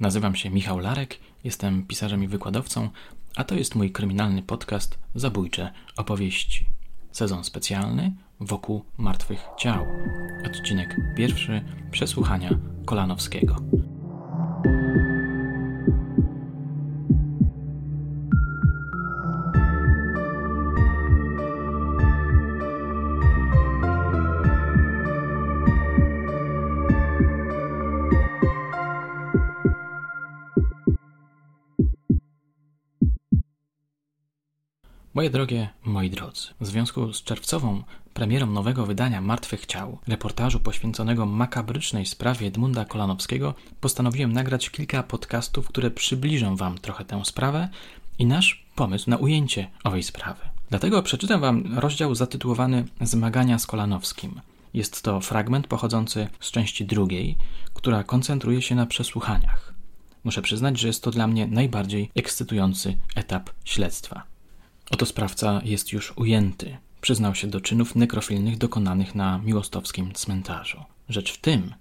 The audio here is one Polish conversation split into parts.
Nazywam się Michał Larek, jestem pisarzem i wykładowcą, a to jest mój kryminalny podcast Zabójcze opowieści. Sezon specjalny wokół martwych ciał. Odcinek pierwszy Przesłuchania Kolanowskiego. Moje drogie, moi drodzy, w związku z czerwcową premierą nowego wydania Martwych Ciał, reportażu poświęconego makabrycznej sprawie Edmunda Kolanowskiego, postanowiłem nagrać kilka podcastów, które przybliżą Wam trochę tę sprawę i nasz pomysł na ujęcie owej sprawy. Dlatego przeczytam Wam rozdział zatytułowany Zmagania z Kolanowskim. Jest to fragment pochodzący z części drugiej, która koncentruje się na przesłuchaniach. Muszę przyznać, że jest to dla mnie najbardziej ekscytujący etap śledztwa. Oto sprawca jest już ujęty. Przyznał się do czynów nekrofilnych dokonanych na miłostowskim cmentarzu. Rzecz w tym,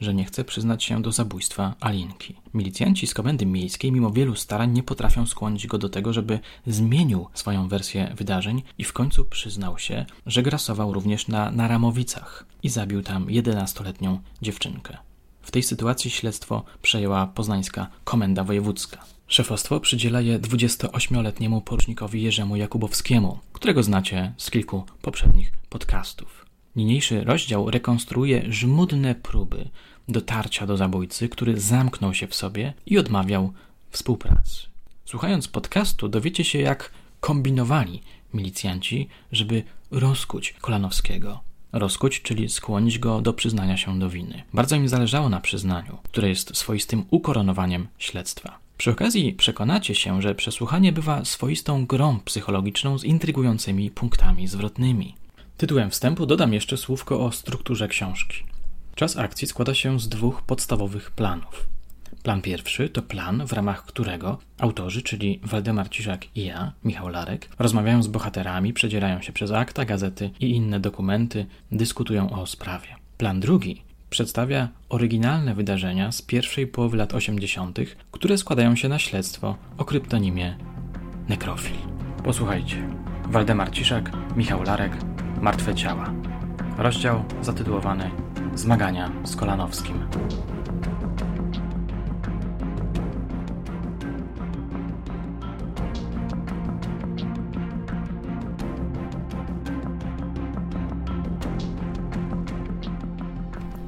że nie chce przyznać się do zabójstwa Alinki. Milicjanci z komendy miejskiej, mimo wielu starań, nie potrafią skłonić go do tego, żeby zmienił swoją wersję wydarzeń i w końcu przyznał się, że grasował również na Naramowicach i zabił tam 11-letnią dziewczynkę. W tej sytuacji śledztwo przejęła poznańska komenda wojewódzka. Szefostwo przydziela je 28-letniemu porucznikowi Jerzemu Jakubowskiemu, którego znacie z kilku poprzednich podcastów. Niniejszy rozdział rekonstruuje żmudne próby dotarcia do zabójcy, który zamknął się w sobie i odmawiał współpracy. Słuchając podcastu, dowiecie się, jak kombinowali milicjanci, żeby rozkuć Kolanowskiego. Rozkuć, czyli skłonić go do przyznania się do winy. Bardzo im zależało na przyznaniu, które jest swoistym ukoronowaniem śledztwa. Przy okazji przekonacie się, że przesłuchanie bywa swoistą grą psychologiczną z intrygującymi punktami zwrotnymi. Tytułem wstępu dodam jeszcze słówko o strukturze książki. Czas akcji składa się z dwóch podstawowych planów. Plan pierwszy to plan, w ramach którego autorzy, czyli Waldemar Ciszak i ja, Michał Larek, rozmawiają z bohaterami, przedzierają się przez akta, gazety i inne dokumenty, dyskutują o sprawie. Plan drugi przedstawia oryginalne wydarzenia z pierwszej połowy lat 80., które składają się na śledztwo o kryptonimie Nekrofil. Posłuchajcie. Waldemar Ciszak, Michał Larek, Martwe ciała. Rozdział zatytułowany Zmagania z Kolanowskim.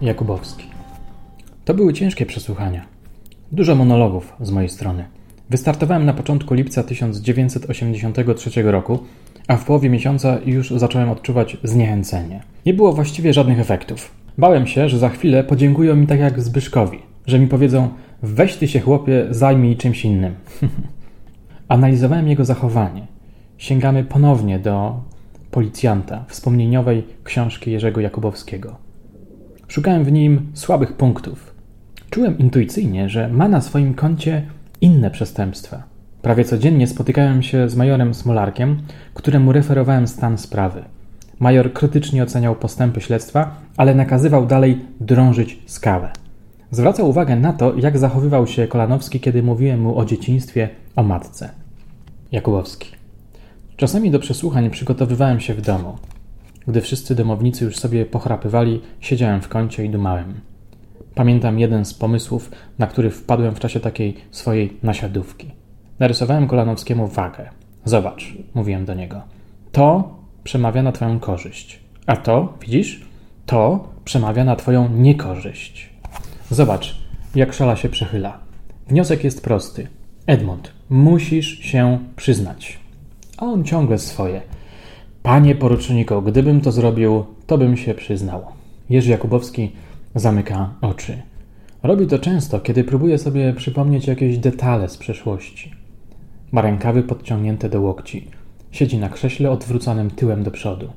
Jakubowski. To były ciężkie przesłuchania. Dużo monologów z mojej strony. Wystartowałem na początku lipca 1983 roku, a w połowie miesiąca już zacząłem odczuwać zniechęcenie. Nie było właściwie żadnych efektów. Bałem się, że za chwilę podziękują mi tak jak Zbyszkowi, że mi powiedzą: weź ty się chłopie, zajmij czymś innym. Analizowałem jego zachowanie. Sięgamy ponownie do policjanta wspomnieniowej książki Jerzego Jakubowskiego. Szukałem w nim słabych punktów. Czułem intuicyjnie, że ma na swoim koncie inne przestępstwa. Prawie codziennie spotykałem się z majorem Smolarkiem, któremu referowałem stan sprawy. Major krytycznie oceniał postępy śledztwa, ale nakazywał dalej drążyć skałę. Zwracał uwagę na to, jak zachowywał się Kolanowski, kiedy mówiłem mu o dzieciństwie, o matce. Jakubowski. Czasami do przesłuchań przygotowywałem się w domu. Gdy wszyscy domownicy już sobie pochrapywali, siedziałem w kącie i dumałem. Pamiętam jeden z pomysłów, na który wpadłem w czasie takiej swojej nasiadówki. Narysowałem Kolanowskiemu wagę. Zobacz, mówiłem do niego. To przemawia na Twoją korzyść. A to, widzisz, to przemawia na Twoją niekorzyść. Zobacz, jak szala się przechyla. Wniosek jest prosty. Edmund, musisz się przyznać. A on ciągle swoje. Panie poruczniku, gdybym to zrobił, to bym się przyznał. Jerzy Jakubowski zamyka oczy. Robi to często, kiedy próbuje sobie przypomnieć jakieś detale z przeszłości. Ma rękawy podciągnięte do łokci. Siedzi na krześle odwróconym tyłem do przodu.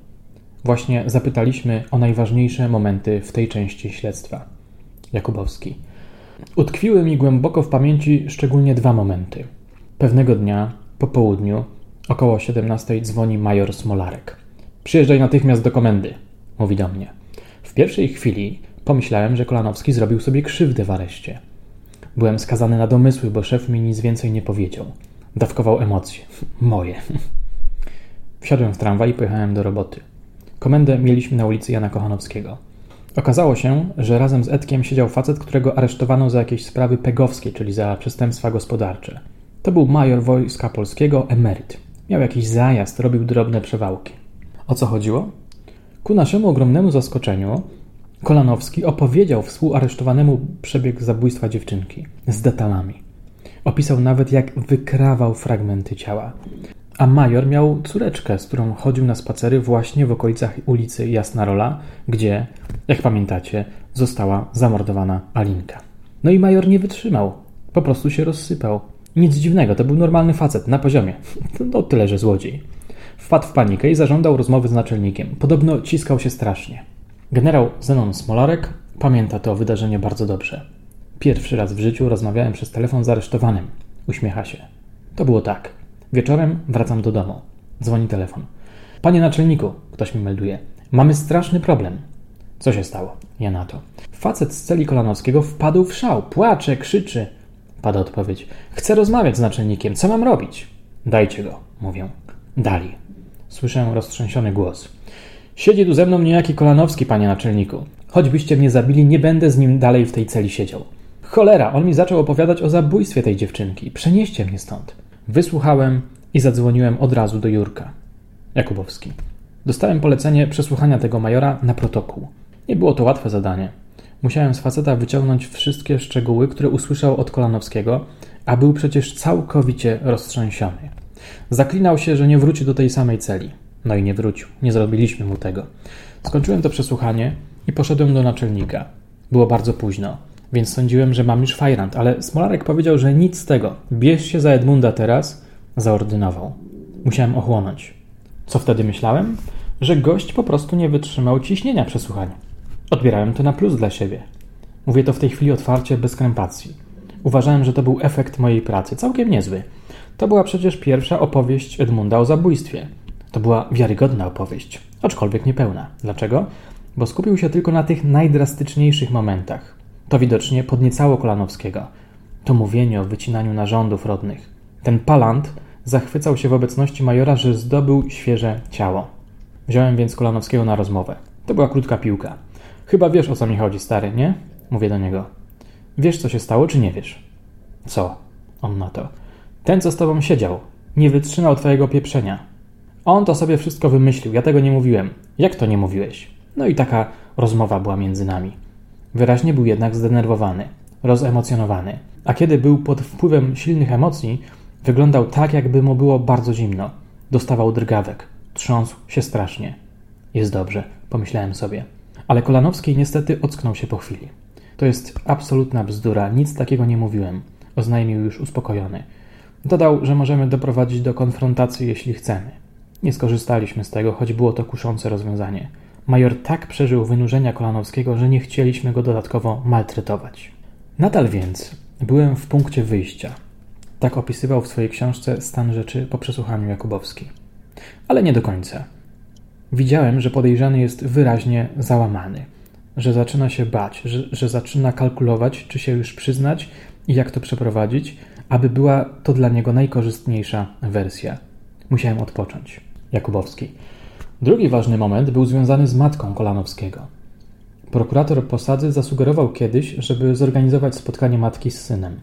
Właśnie zapytaliśmy o najważniejsze momenty w tej części śledztwa. Jakubowski. Utkwiły mi głęboko w pamięci szczególnie dwa momenty. Pewnego dnia, po południu, Około 17 dzwoni major Smolarek. Przyjeżdżaj natychmiast do komendy, mówi do mnie. W pierwszej chwili pomyślałem, że Kolanowski zrobił sobie krzywdę w areszcie. Byłem skazany na domysły, bo szef mi nic więcej nie powiedział. Dawkował emocje. Moje. Wsiadłem w tramwaj i pojechałem do roboty. Komendę mieliśmy na ulicy Jana Kochanowskiego. Okazało się, że razem z Edkiem siedział facet, którego aresztowano za jakieś sprawy pegowskie, czyli za przestępstwa gospodarcze. To był major wojska polskiego, emeryt. Miał jakiś zajazd, robił drobne przewałki. O co chodziło? Ku naszemu ogromnemu zaskoczeniu, Kolanowski opowiedział współaresztowanemu przebieg zabójstwa dziewczynki z detalami. Opisał nawet, jak wykrawał fragmenty ciała. A major miał córeczkę, z którą chodził na spacery właśnie w okolicach ulicy Jasna Rola, gdzie, jak pamiętacie, została zamordowana Alinka. No i major nie wytrzymał. Po prostu się rozsypał. Nic dziwnego, to był normalny facet, na poziomie. To tyle, że złodziej. Wpadł w panikę i zażądał rozmowy z naczelnikiem. Podobno ciskał się strasznie. Generał Zenon Smolarek pamięta to wydarzenie bardzo dobrze. Pierwszy raz w życiu rozmawiałem przez telefon z aresztowanym. Uśmiecha się. To było tak. Wieczorem wracam do domu. Dzwoni telefon. Panie naczelniku, ktoś mi melduje. Mamy straszny problem. Co się stało? Ja na to. Facet z celi Kolanowskiego wpadł w szał. Płacze, krzyczy. Pada odpowiedź. Chcę rozmawiać z naczelnikiem. Co mam robić? Dajcie go, mówią. Dali. Słyszę roztrzęsiony głos. Siedzi tu ze mną niejaki Kolanowski, panie naczelniku. Choćbyście mnie zabili, nie będę z nim dalej w tej celi siedział. Cholera, on mi zaczął opowiadać o zabójstwie tej dziewczynki. Przenieście mnie stąd. Wysłuchałem i zadzwoniłem od razu do Jurka. Jakubowski. Dostałem polecenie przesłuchania tego majora na protokół. Nie było to łatwe zadanie. Musiałem z faceta wyciągnąć wszystkie szczegóły, które usłyszał od Kolanowskiego, a był przecież całkowicie roztrzęsiony. Zaklinał się, że nie wróci do tej samej celi. No i nie wrócił. Nie zrobiliśmy mu tego. Skończyłem to przesłuchanie i poszedłem do naczelnika. Było bardzo późno, więc sądziłem, że mam już fajrant, ale Smolarek powiedział, że nic z tego. Bierz się za Edmunda teraz, zaordynował. Musiałem ochłonąć. Co wtedy myślałem? Że gość po prostu nie wytrzymał ciśnienia przesłuchania. Odbierałem to na plus dla siebie. Mówię to w tej chwili otwarcie, bez krępacji. Uważałem, że to był efekt mojej pracy, całkiem niezły. To była przecież pierwsza opowieść Edmunda o zabójstwie. To była wiarygodna opowieść, aczkolwiek niepełna. Dlaczego? Bo skupił się tylko na tych najdrastyczniejszych momentach. To widocznie podniecało Kolanowskiego. To mówienie o wycinaniu narządów rodnych. Ten palant zachwycał się w obecności majora, że zdobył świeże ciało. Wziąłem więc Kolanowskiego na rozmowę. To była krótka piłka. Chyba wiesz o co mi chodzi, stary, nie? Mówię do niego. Wiesz, co się stało, czy nie wiesz? Co? On na to. Ten, co z tobą siedział, nie wytrzymał twojego pieprzenia. On to sobie wszystko wymyślił, ja tego nie mówiłem. Jak to nie mówiłeś? No i taka rozmowa była między nami. Wyraźnie był jednak zdenerwowany, rozemocjonowany, a kiedy był pod wpływem silnych emocji, wyglądał tak, jakby mu było bardzo zimno. Dostawał drgawek, trząsł się strasznie. Jest dobrze, pomyślałem sobie. Ale Kolanowski niestety ocknął się po chwili. To jest absolutna bzdura, nic takiego nie mówiłem, oznajmił już uspokojony. Dodał, że możemy doprowadzić do konfrontacji, jeśli chcemy. Nie skorzystaliśmy z tego, choć było to kuszące rozwiązanie. Major tak przeżył wynurzenia Kolanowskiego, że nie chcieliśmy go dodatkowo maltretować. Nadal więc byłem w punkcie wyjścia. Tak opisywał w swojej książce stan rzeczy po przesłuchaniu Jakubowski. Ale nie do końca. Widziałem, że podejrzany jest wyraźnie załamany, że zaczyna się bać, że, że zaczyna kalkulować, czy się już przyznać i jak to przeprowadzić, aby była to dla niego najkorzystniejsza wersja. Musiałem odpocząć. Jakubowski. Drugi ważny moment był związany z matką Kolanowskiego. Prokurator Posady zasugerował kiedyś, żeby zorganizować spotkanie matki z synem,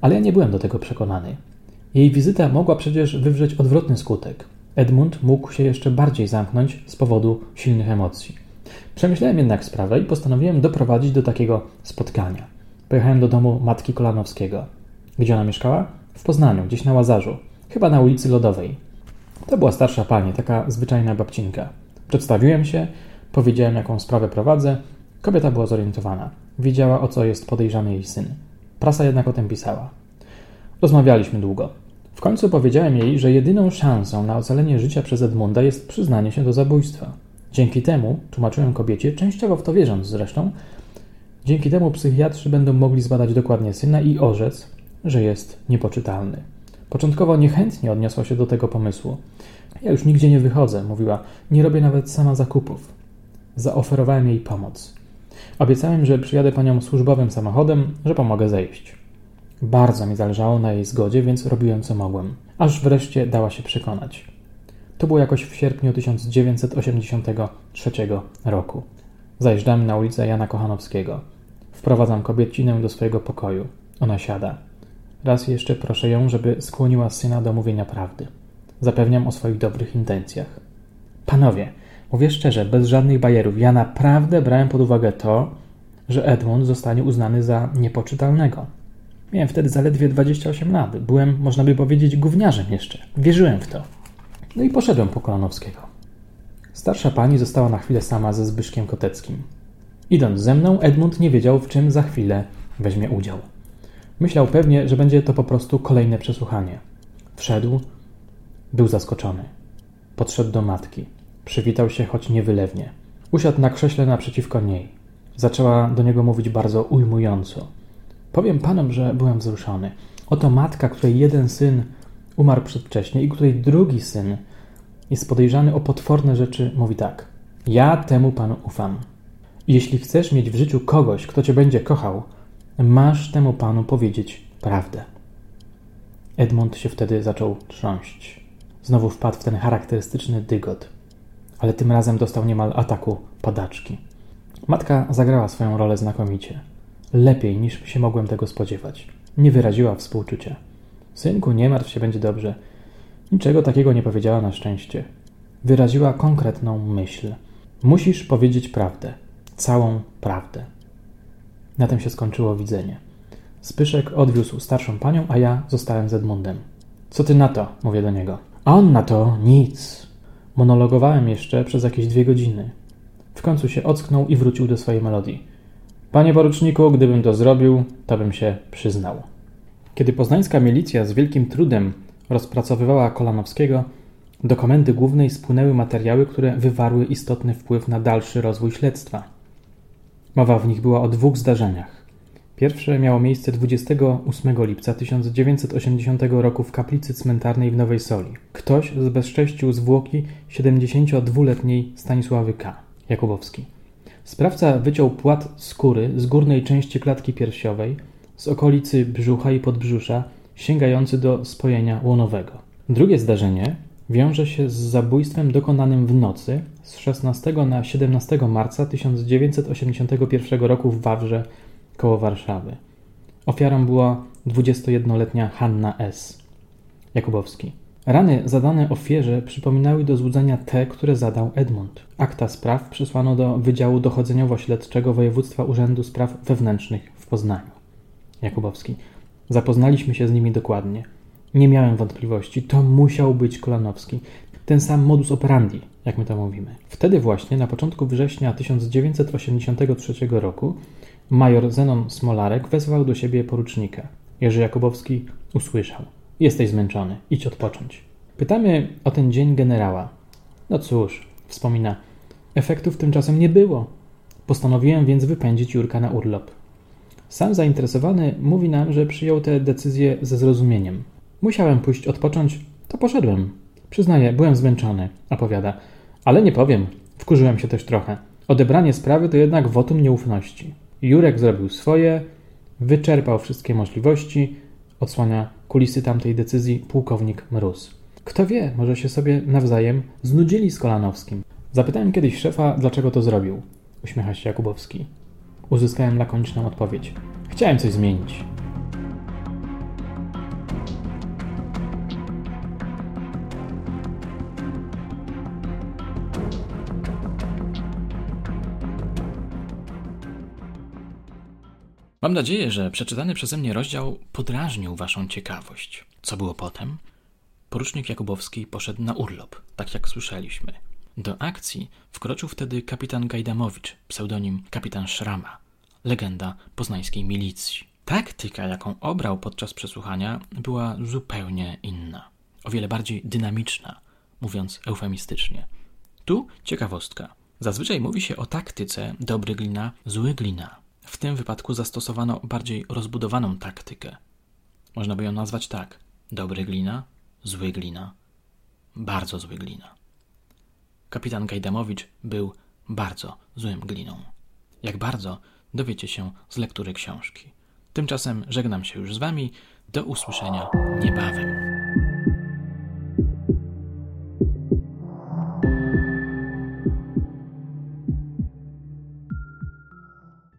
ale ja nie byłem do tego przekonany. Jej wizyta mogła przecież wywrzeć odwrotny skutek. Edmund mógł się jeszcze bardziej zamknąć z powodu silnych emocji. Przemyślałem jednak sprawę i postanowiłem doprowadzić do takiego spotkania. Pojechałem do domu matki Kolanowskiego. Gdzie ona mieszkała? W Poznaniu, gdzieś na Łazarzu, chyba na ulicy Lodowej. To była starsza pani, taka zwyczajna babcinka. Przedstawiłem się, powiedziałem, jaką sprawę prowadzę. Kobieta była zorientowana. Wiedziała, o co jest podejrzany jej syn. Prasa jednak o tym pisała. Rozmawialiśmy długo. Końcu powiedziałem jej, że jedyną szansą na ocalenie życia przez Edmunda jest przyznanie się do zabójstwa. Dzięki temu, tłumaczyłem kobiecie, częściowo w to wierząc zresztą, dzięki temu psychiatrzy będą mogli zbadać dokładnie syna i orzec, że jest niepoczytalny. Początkowo niechętnie odniosła się do tego pomysłu. Ja już nigdzie nie wychodzę, mówiła, nie robię nawet sama zakupów. Zaoferowałem jej pomoc. Obiecałem, że przyjadę panią służbowym samochodem, że pomogę zejść. Bardzo mi zależało na jej zgodzie, więc robiłem co mogłem. Aż wreszcie dała się przekonać. To było jakoś w sierpniu 1983 roku. Zajeżdżamy na ulicę Jana Kochanowskiego. Wprowadzam kobiecinę do swojego pokoju. Ona siada. Raz jeszcze proszę ją, żeby skłoniła syna do mówienia prawdy. Zapewniam o swoich dobrych intencjach. Panowie, mówię szczerze, bez żadnych bajerów, ja naprawdę brałem pod uwagę to, że Edmund zostanie uznany za niepoczytalnego. Miałem wtedy zaledwie 28 lat. Byłem, można by powiedzieć, gówniarzem jeszcze. Wierzyłem w to. No i poszedłem po Kolanowskiego. Starsza pani została na chwilę sama ze Zbyszkiem Koteckim. Idąc ze mną, Edmund nie wiedział, w czym za chwilę weźmie udział. Myślał pewnie, że będzie to po prostu kolejne przesłuchanie. Wszedł, był zaskoczony. Podszedł do matki. Przywitał się, choć niewylewnie. Usiadł na krześle naprzeciwko niej. Zaczęła do niego mówić bardzo ujmująco. Powiem panom, że byłem wzruszony. Oto matka, której jeden syn umarł przedwcześnie i której drugi syn jest podejrzany o potworne rzeczy, mówi tak. Ja temu panu ufam. Jeśli chcesz mieć w życiu kogoś, kto cię będzie kochał, masz temu panu powiedzieć prawdę. Edmund się wtedy zaczął trząść. Znowu wpadł w ten charakterystyczny dygot, ale tym razem dostał niemal ataku padaczki. Matka zagrała swoją rolę znakomicie. Lepiej niż się mogłem tego spodziewać. Nie wyraziła współczucia. Synku, nie martw się, będzie dobrze. Niczego takiego nie powiedziała na szczęście. Wyraziła konkretną myśl. Musisz powiedzieć prawdę. Całą prawdę. Na tym się skończyło widzenie. Spyszek odwiózł starszą panią, a ja zostałem z Edmundem. Co ty na to? mówię do niego. A on na to nic. Monologowałem jeszcze przez jakieś dwie godziny. W końcu się ocknął i wrócił do swojej melodii. Panie poruczniku, gdybym to zrobił, to bym się przyznał. Kiedy poznańska milicja z wielkim trudem rozpracowywała Kolanowskiego, do komendy głównej spłynęły materiały, które wywarły istotny wpływ na dalszy rozwój śledztwa. Mowa w nich była o dwóch zdarzeniach. Pierwsze miało miejsce 28 lipca 1980 roku w kaplicy cmentarnej w Nowej Soli. Ktoś zbezcześcił zwłoki 72-letniej Stanisławy K. Jakubowski. Sprawca wyciął płat skóry z górnej części klatki piersiowej, z okolicy brzucha i podbrzusza, sięgający do spojenia łonowego. Drugie zdarzenie wiąże się z zabójstwem dokonanym w nocy z 16 na 17 marca 1981 roku w Wawrze koło Warszawy. Ofiarą była 21-letnia Hanna S. Jakubowski. Rany zadane ofierze przypominały do złudzenia te, które zadał Edmund. Akta spraw przysłano do Wydziału Dochodzeniowo-Śledczego Województwa Urzędu Spraw Wewnętrznych w Poznaniu. Jakubowski. Zapoznaliśmy się z nimi dokładnie. Nie miałem wątpliwości, to musiał być Kolanowski. Ten sam modus operandi, jak my to mówimy. Wtedy właśnie, na początku września 1983 roku, major Zenon Smolarek wezwał do siebie porucznika. Jerzy Jakubowski usłyszał. Jesteś zmęczony, idź odpocząć. Pytamy o ten dzień generała. No cóż, wspomina, efektów tymczasem nie było. Postanowiłem więc wypędzić Jurka na urlop. Sam zainteresowany mówi nam, że przyjął tę decyzję ze zrozumieniem. Musiałem pójść odpocząć, to poszedłem. Przyznaję, byłem zmęczony, opowiada. Ale nie powiem, wkurzyłem się też trochę. Odebranie sprawy to jednak wotum nieufności. Jurek zrobił swoje, wyczerpał wszystkie możliwości, odsłania kulisy tamtej decyzji pułkownik Mróz. Kto wie, może się sobie nawzajem znudzili z Kolanowskim. Zapytałem kiedyś szefa, dlaczego to zrobił. Uśmiecha się Jakubowski. Uzyskałem lakoniczną odpowiedź. Chciałem coś zmienić. Mam nadzieję, że przeczytany przeze mnie rozdział podrażnił Waszą ciekawość. Co było potem? Porucznik Jakubowski poszedł na urlop, tak jak słyszeliśmy. Do akcji wkroczył wtedy kapitan Gajdamowicz, pseudonim kapitan Szrama, legenda poznańskiej milicji. Taktyka, jaką obrał podczas przesłuchania, była zupełnie inna. O wiele bardziej dynamiczna, mówiąc eufemistycznie. Tu ciekawostka. Zazwyczaj mówi się o taktyce dobry glina, zły glina. W tym wypadku zastosowano bardziej rozbudowaną taktykę. Można by ją nazwać tak: dobry glina, zły glina, bardzo zły glina. Kapitan Gajdamowicz był bardzo złym gliną. Jak bardzo dowiecie się z lektury książki. Tymczasem żegnam się już z Wami. Do usłyszenia niebawem.